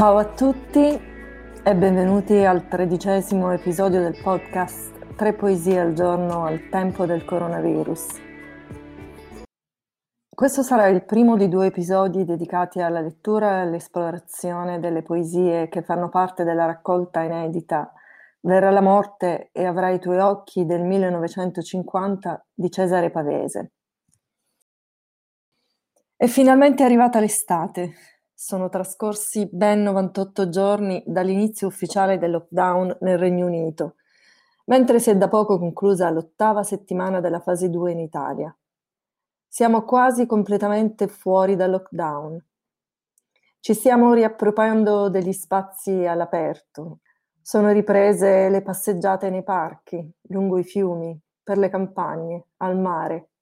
Ciao a tutti e benvenuti al tredicesimo episodio del podcast Tre poesie al giorno al tempo del coronavirus. Questo sarà il primo di due episodi dedicati alla lettura e all'esplorazione delle poesie che fanno parte della raccolta inedita Verrà la morte e avrai i tuoi occhi del 1950 di Cesare Pavese. È finalmente arrivata l'estate. Sono trascorsi ben 98 giorni dall'inizio ufficiale del lockdown nel Regno Unito, mentre si è da poco conclusa l'ottava settimana della fase 2 in Italia. Siamo quasi completamente fuori dal lockdown. Ci stiamo riappropriando degli spazi all'aperto, sono riprese le passeggiate nei parchi, lungo i fiumi, per le campagne, al mare.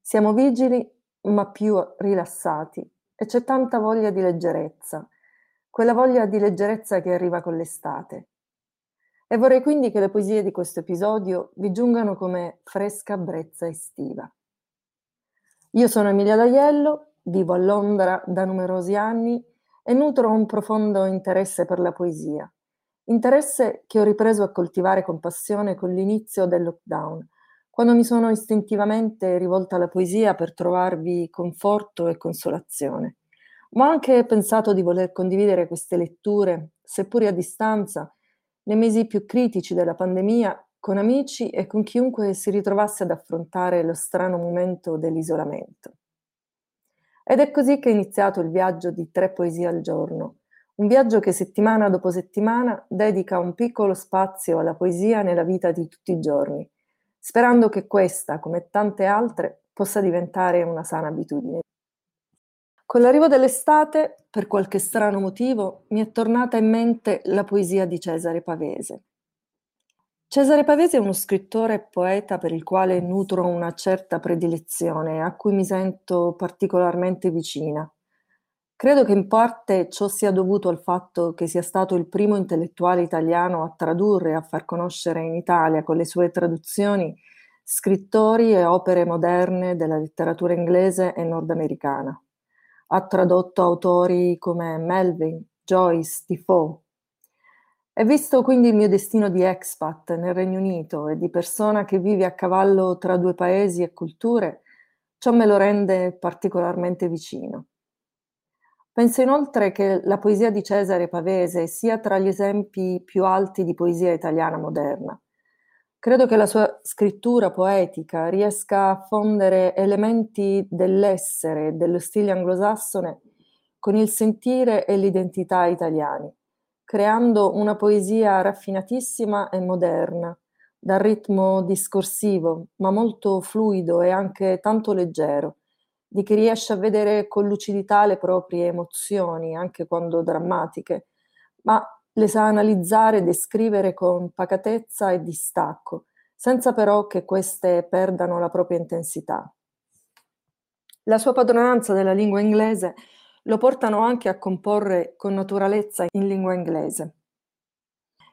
Siamo vigili ma più rilassati e c'è tanta voglia di leggerezza, quella voglia di leggerezza che arriva con l'estate. E vorrei quindi che le poesie di questo episodio vi giungano come fresca brezza estiva. Io sono Emilia D'Aiello, vivo a Londra da numerosi anni e nutro un profondo interesse per la poesia Interesse che ho ripreso a coltivare con passione con l'inizio del lockdown, quando mi sono istintivamente rivolta alla poesia per trovarvi conforto e consolazione. Ma ho anche pensato di voler condividere queste letture, seppure a distanza, nei mesi più critici della pandemia, con amici e con chiunque si ritrovasse ad affrontare lo strano momento dell'isolamento. Ed è così che è iniziato il viaggio di tre poesie al giorno, un viaggio che settimana dopo settimana dedica un piccolo spazio alla poesia nella vita di tutti i giorni, sperando che questa, come tante altre, possa diventare una sana abitudine. Con l'arrivo dell'estate, per qualche strano motivo, mi è tornata in mente la poesia di Cesare Pavese. Cesare Pavese è uno scrittore e poeta per il quale nutro una certa predilezione, a cui mi sento particolarmente vicina. Credo che in parte ciò sia dovuto al fatto che sia stato il primo intellettuale italiano a tradurre e a far conoscere in Italia con le sue traduzioni scrittori e opere moderne della letteratura inglese e nordamericana. Ha tradotto autori come Melvin, Joyce, Defoe. E visto quindi il mio destino di expat nel Regno Unito e di persona che vive a cavallo tra due paesi e culture, ciò me lo rende particolarmente vicino. Penso inoltre che la poesia di Cesare Pavese sia tra gli esempi più alti di poesia italiana moderna. Credo che la sua scrittura poetica riesca a fondere elementi dell'essere, dello stile anglosassone, con il sentire e l'identità italiani, creando una poesia raffinatissima e moderna, dal ritmo discorsivo, ma molto fluido e anche tanto leggero, di chi riesce a vedere con lucidità le proprie emozioni, anche quando drammatiche, ma le sa analizzare e descrivere con pacatezza e distacco, senza però che queste perdano la propria intensità. La sua padronanza della lingua inglese lo portano anche a comporre con naturalezza in lingua inglese.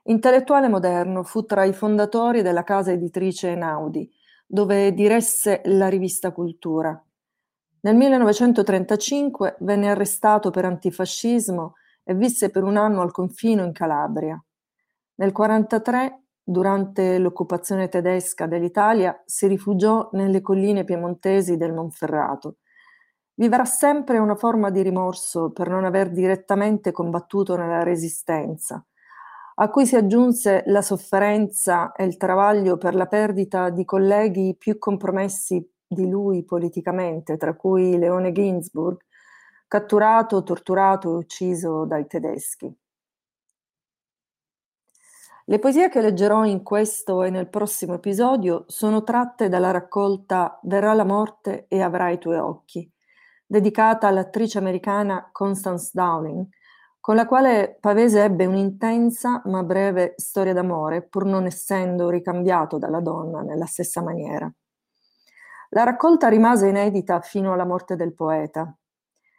Intellettuale moderno, fu tra i fondatori della casa editrice Einaudi, dove diresse la rivista Cultura, nel 1935 venne arrestato per antifascismo e visse per un anno al confino in Calabria. Nel 1943, durante l'occupazione tedesca dell'Italia, si rifugiò nelle colline piemontesi del Monferrato. Vivrà sempre una forma di rimorso per non aver direttamente combattuto nella Resistenza, a cui si aggiunse la sofferenza e il travaglio per la perdita di colleghi più compromessi di lui politicamente, tra cui Leone Ginsburg, catturato, torturato e ucciso dai tedeschi. Le poesie che leggerò in questo e nel prossimo episodio sono tratte dalla raccolta Verrà la morte e avrai i tuoi occhi, dedicata all'attrice americana Constance Dowling, con la quale Pavese ebbe un'intensa ma breve storia d'amore, pur non essendo ricambiato dalla donna nella stessa maniera. La raccolta rimase inedita fino alla morte del poeta.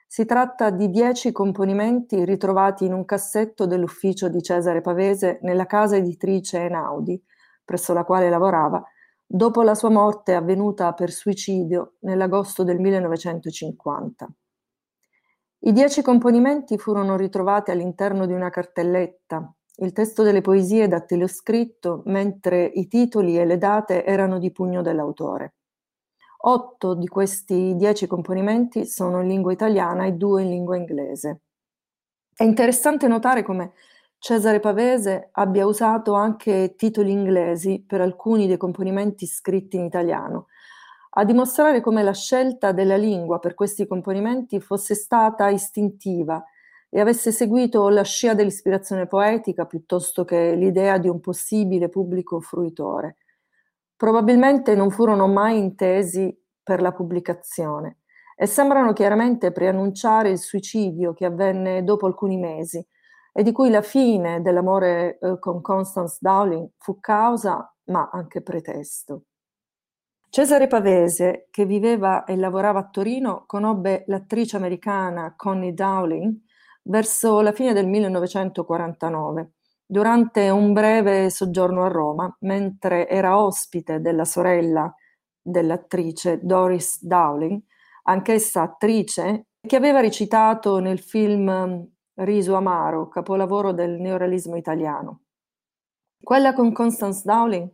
Si tratta di dieci componimenti ritrovati in un cassetto dell'ufficio di Cesare Pavese nella casa editrice Enaudi, presso la quale lavorava, dopo la sua morte avvenuta per suicidio nell'agosto del 1950. I dieci componimenti furono ritrovati all'interno di una cartelletta. Il testo delle poesie dattiloscritto, mentre i titoli e le date erano di pugno dell'autore. Otto di questi dieci componimenti sono in lingua italiana e due in lingua inglese. È interessante notare come Cesare Pavese abbia usato anche titoli inglesi per alcuni dei componimenti scritti in italiano, a dimostrare come la scelta della lingua per questi componimenti fosse stata istintiva e avesse seguito la scia dell'ispirazione poetica piuttosto che l'idea di un possibile pubblico fruitore. Probabilmente non furono mai intesi per la pubblicazione e sembrano chiaramente preannunciare il suicidio che avvenne dopo alcuni mesi e di cui la fine dell'amore eh, con Constance Dowling fu causa ma anche pretesto. Cesare Pavese, che viveva e lavorava a Torino, conobbe l'attrice americana Connie Dowling verso la fine del 1949, durante un breve soggiorno a Roma, mentre era ospite della sorella dell'attrice Doris Dowling, anch'essa attrice, che aveva recitato nel film Riso Amaro, capolavoro del neorealismo italiano. Quella con Constance Dowling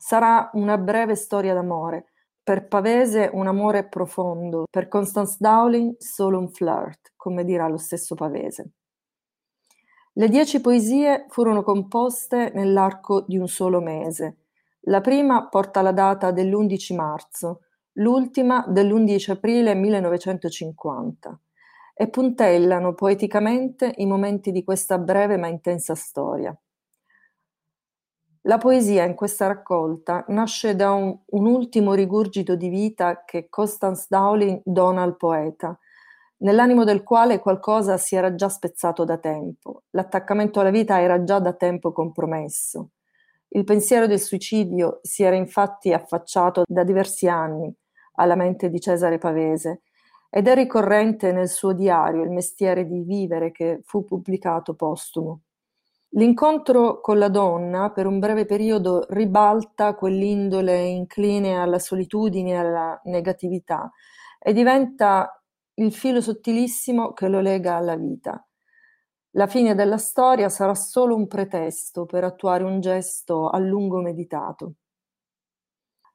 Sarà una breve storia d'amore. Per Pavese un amore profondo, per Constance Dowling solo un flirt, come dirà lo stesso Pavese. Le dieci poesie furono composte nell'arco di un solo mese. La prima porta la data dell'11 marzo, l'ultima dell'11 aprile 1950 e puntellano poeticamente i momenti di questa breve ma intensa storia. La poesia in questa raccolta nasce da un, un ultimo rigurgito di vita che Constance Dowling dona al poeta, nell'animo del quale qualcosa si era già spezzato da tempo, l'attaccamento alla vita era già da tempo compromesso. Il pensiero del suicidio si era infatti affacciato da diversi anni alla mente di Cesare Pavese ed è ricorrente nel suo diario Il mestiere di vivere che fu pubblicato postumo. L'incontro con la donna per un breve periodo ribalta quell'indole incline alla solitudine e alla negatività e diventa il filo sottilissimo che lo lega alla vita. La fine della storia sarà solo un pretesto per attuare un gesto a lungo meditato.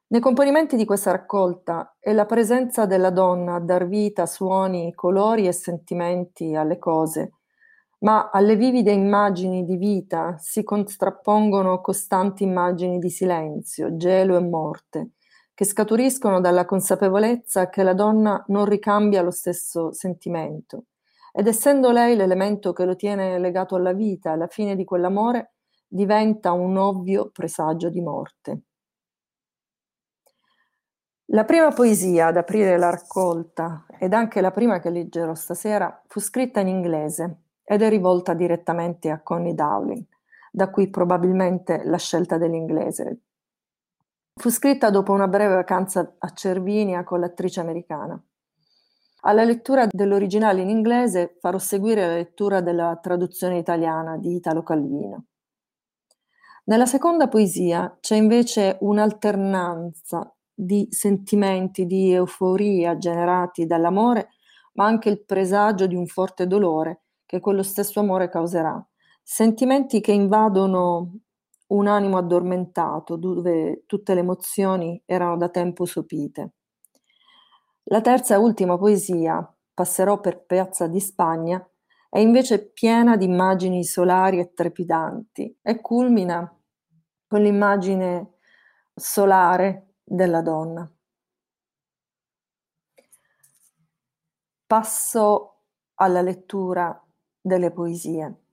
Nei componimenti di questa raccolta è la presenza della donna a dar vita, suoni, colori e sentimenti alle cose ma alle vivide immagini di vita si contrappongono costanti immagini di silenzio, gelo e morte, che scaturiscono dalla consapevolezza che la donna non ricambia lo stesso sentimento. Ed essendo lei l'elemento che lo tiene legato alla vita, alla fine di quell'amore diventa un ovvio presagio di morte. La prima poesia ad aprire la raccolta, ed anche la prima che leggerò stasera, fu scritta in inglese ed è rivolta direttamente a Connie Dowling, da qui probabilmente la scelta dell'inglese. Fu scritta dopo una breve vacanza a Cervinia con l'attrice americana. Alla lettura dell'originale in inglese farò seguire la lettura della traduzione italiana di Italo Calvino. Nella seconda poesia c'è invece un'alternanza di sentimenti di euforia generati dall'amore, ma anche il presagio di un forte dolore che quello stesso amore causerà. Sentimenti che invadono un animo addormentato dove tutte le emozioni erano da tempo sopite. La terza e ultima poesia, Passerò per Piazza di Spagna, è invece piena di immagini solari e trepidanti e culmina con l'immagine solare della donna. Passo alla lettura delle poesie.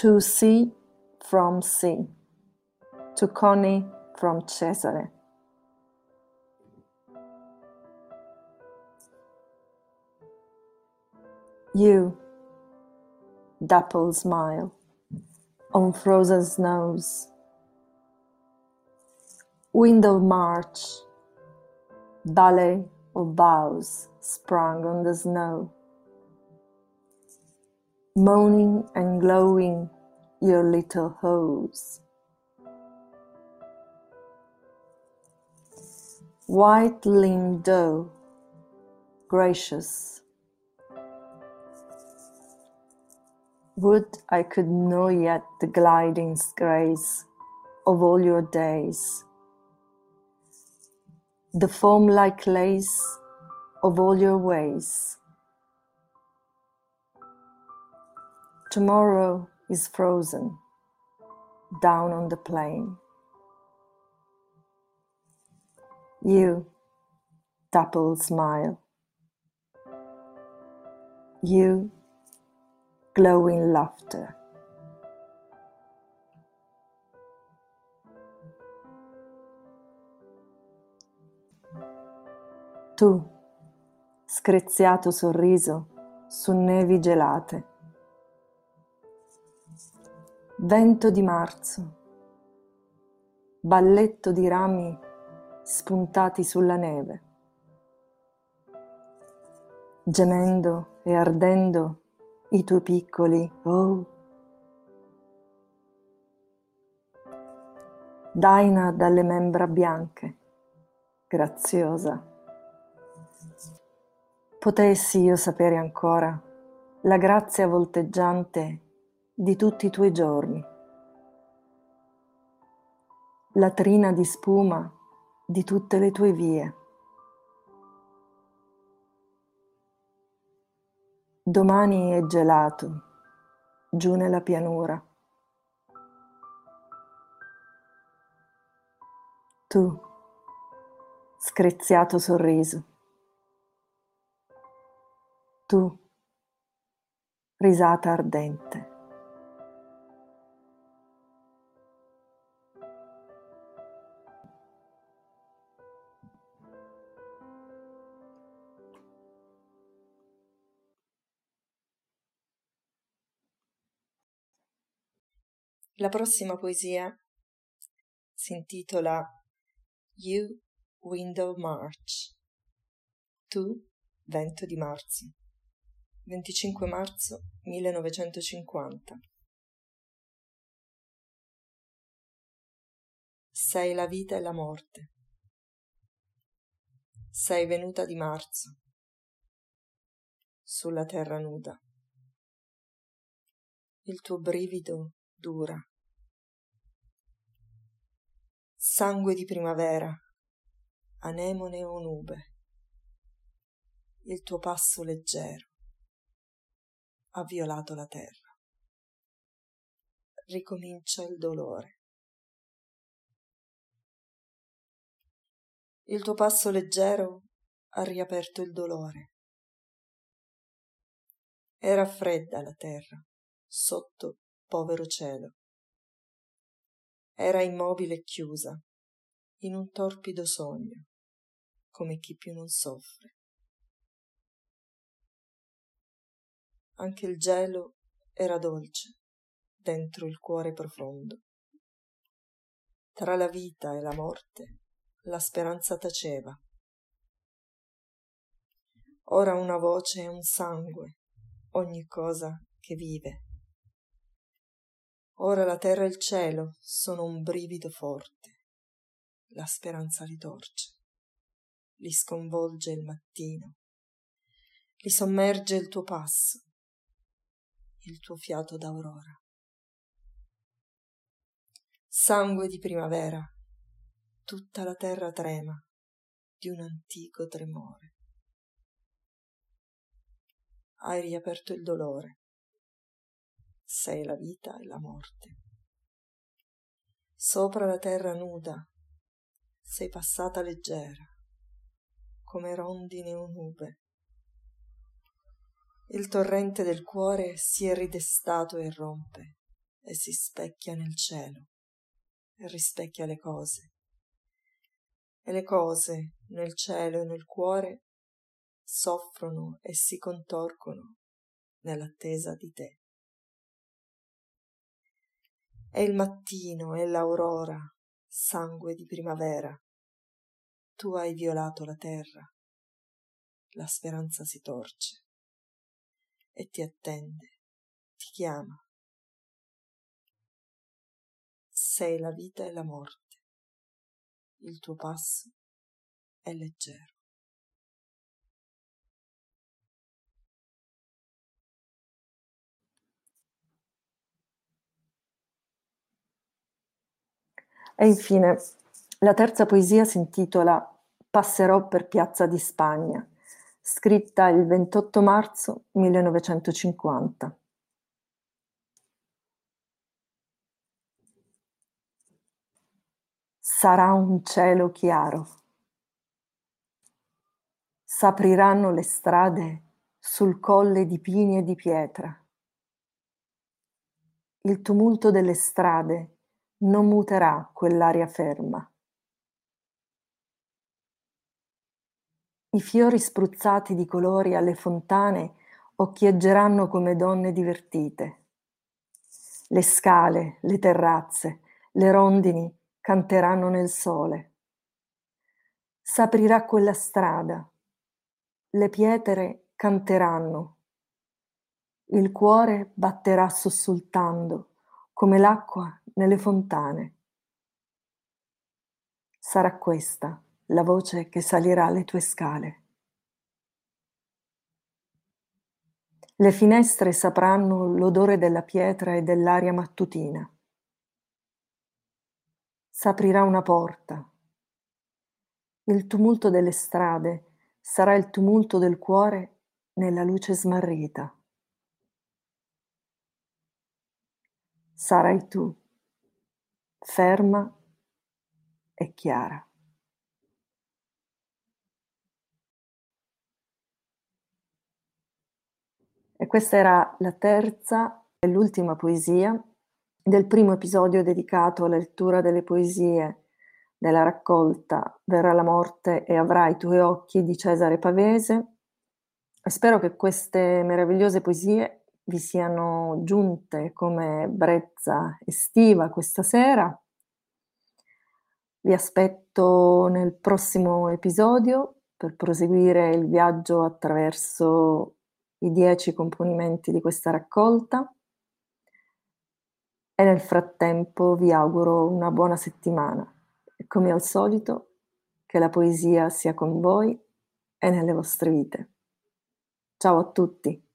To sea from sea, to Connie from Cesare. You, dapple smile on frozen snows, wind of March, ballet of boughs, sprung on the snow. Moaning and glowing your little hose. White limbed doe, gracious. Would I could know yet the gliding grace of all your days, the foam like lace of all your ways. Tomorrow is frozen down on the plain. You, dappled smile. You, glowing laughter. Tu, screziato sorriso su nevi gelate. Vento di marzo, balletto di rami spuntati sulla neve. Gemendo e ardendo i tuoi piccoli oh. Daina dalle membra bianche, graziosa. Potessi io sapere ancora la grazia volteggiante di tutti i tuoi giorni, la trina di spuma di tutte le tue vie. Domani è gelato giù nella pianura. Tu, screziato sorriso. Tu, risata ardente. La prossima poesia si intitola You Window March. Tu, vento di marzo. 25 marzo 1950. Sei la vita e la morte. Sei venuta di marzo sulla terra nuda. Il tuo brivido dura. Sangue di primavera, anemone o nube. Il tuo passo leggero ha violato la terra. Ricomincia il dolore. Il tuo passo leggero ha riaperto il dolore. Era fredda la terra, sotto povero cielo. Era immobile e chiusa, in un torpido sogno, come chi più non soffre. anche il gelo era dolce dentro il cuore profondo. Tra la vita e la morte la speranza taceva. Ora una voce e un sangue, ogni cosa che vive. Ora la terra e il cielo sono un brivido forte. La speranza li torce, li sconvolge il mattino, li sommerge il tuo passo, il tuo fiato d'aurora. Sangue di primavera, tutta la terra trema di un antico tremore. Hai riaperto il dolore, sei la vita e la morte. Sopra la terra nuda sei passata leggera, come rondine o nube il torrente del cuore si è ridestato e rompe e si specchia nel cielo e rispecchia le cose. E le cose nel cielo e nel cuore soffrono e si contorcono nell'attesa di te. È il mattino e l'aurora, sangue di primavera. Tu hai violato la terra la speranza si torce e ti attende, ti chiama. Sei la vita e la morte, il tuo passo è leggero. E infine, la terza poesia si intitola Passerò per Piazza di Spagna, scritta il 28 marzo 1950. Sarà un cielo chiaro. S'apriranno le strade sul colle di pini e di pietra. Il tumulto delle strade non muterà quell'aria ferma. I fiori spruzzati di colori alle fontane occhieggeranno come donne divertite. Le scale, le terrazze, le rondini canteranno nel sole. S'aprirà quella strada, le pietre canteranno, il cuore batterà sussultando come l'acqua nelle fontane. Sarà questa la voce che salirà le tue scale. Le finestre sapranno l'odore della pietra e dell'aria mattutina. S'aprirà una porta. Il tumulto delle strade sarà il tumulto del cuore nella luce smarrita. Sarai tu ferma e chiara. E questa era la terza e l'ultima poesia del primo episodio dedicato alla lettura delle poesie della raccolta Verrà la morte e avrai i tuoi occhi di Cesare Pavese. spero che queste meravigliose poesie vi siano giunte come brezza estiva questa sera. Vi aspetto nel prossimo episodio per proseguire il viaggio attraverso i dieci componimenti di questa raccolta e nel frattempo vi auguro una buona settimana e come al solito che la poesia sia con voi e nelle vostre vite. Ciao a tutti!